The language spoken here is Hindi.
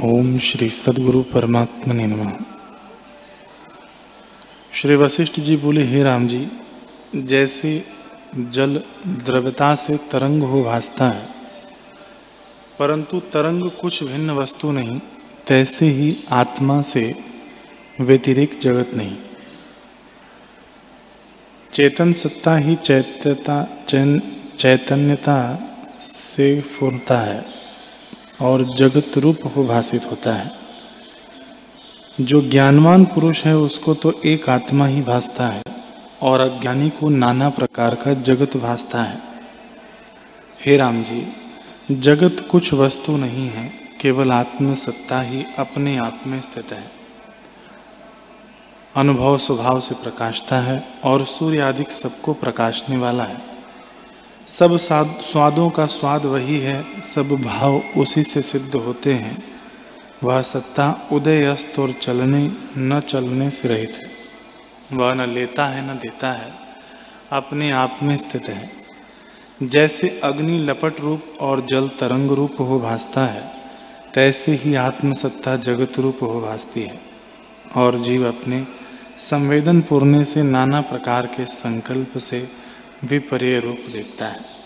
ओम श्री सदगुरु परमात्मा ने नमः। श्री वशिष्ठ जी बोले, हे राम जी, जैसे जल द्रव्यता से तरंग हो भासता है, परंतु तरंग कुछ भिन्न वस्तु नहीं, तैसे ही आत्मा से व्यतिरिक्त जगत नहीं। चेतन सत्ता ही चैत्यता चैतन्यता से फूलता है। और जगत रूप हो भाषित होता है। जो ज्ञानवान पुरुष है, उसको तो एक आत्मा ही भासता है और अज्ञानी को नाना प्रकार का जगत भासता है। हे राम जी, जगत कुछ वस्तु नहीं है, केवल आत्म सत्ता ही अपने आप में स्थित है। अनुभव स्वभाव से प्रकाशता है और सूर्य आदि सबको प्रकाशने वाला है। सब स्वादों का स्वाद वही है, सब भाव उसी से सिद्ध होते हैं। वह सत्ता उदय अस्त और चलने, न चलने से रहित है। वह न लेता है, न देता है, अपने आप में स्थित है। जैसे अग्नि लपट रूप और जल तरंग रूप हो भासता है, तैसे ही आत्मसत्ता जगत रूप हो भासती है। और जीव अपने संवेदन पूर्णे से नाना प्रकार के संकल्प से विपर्य रूप देखता है।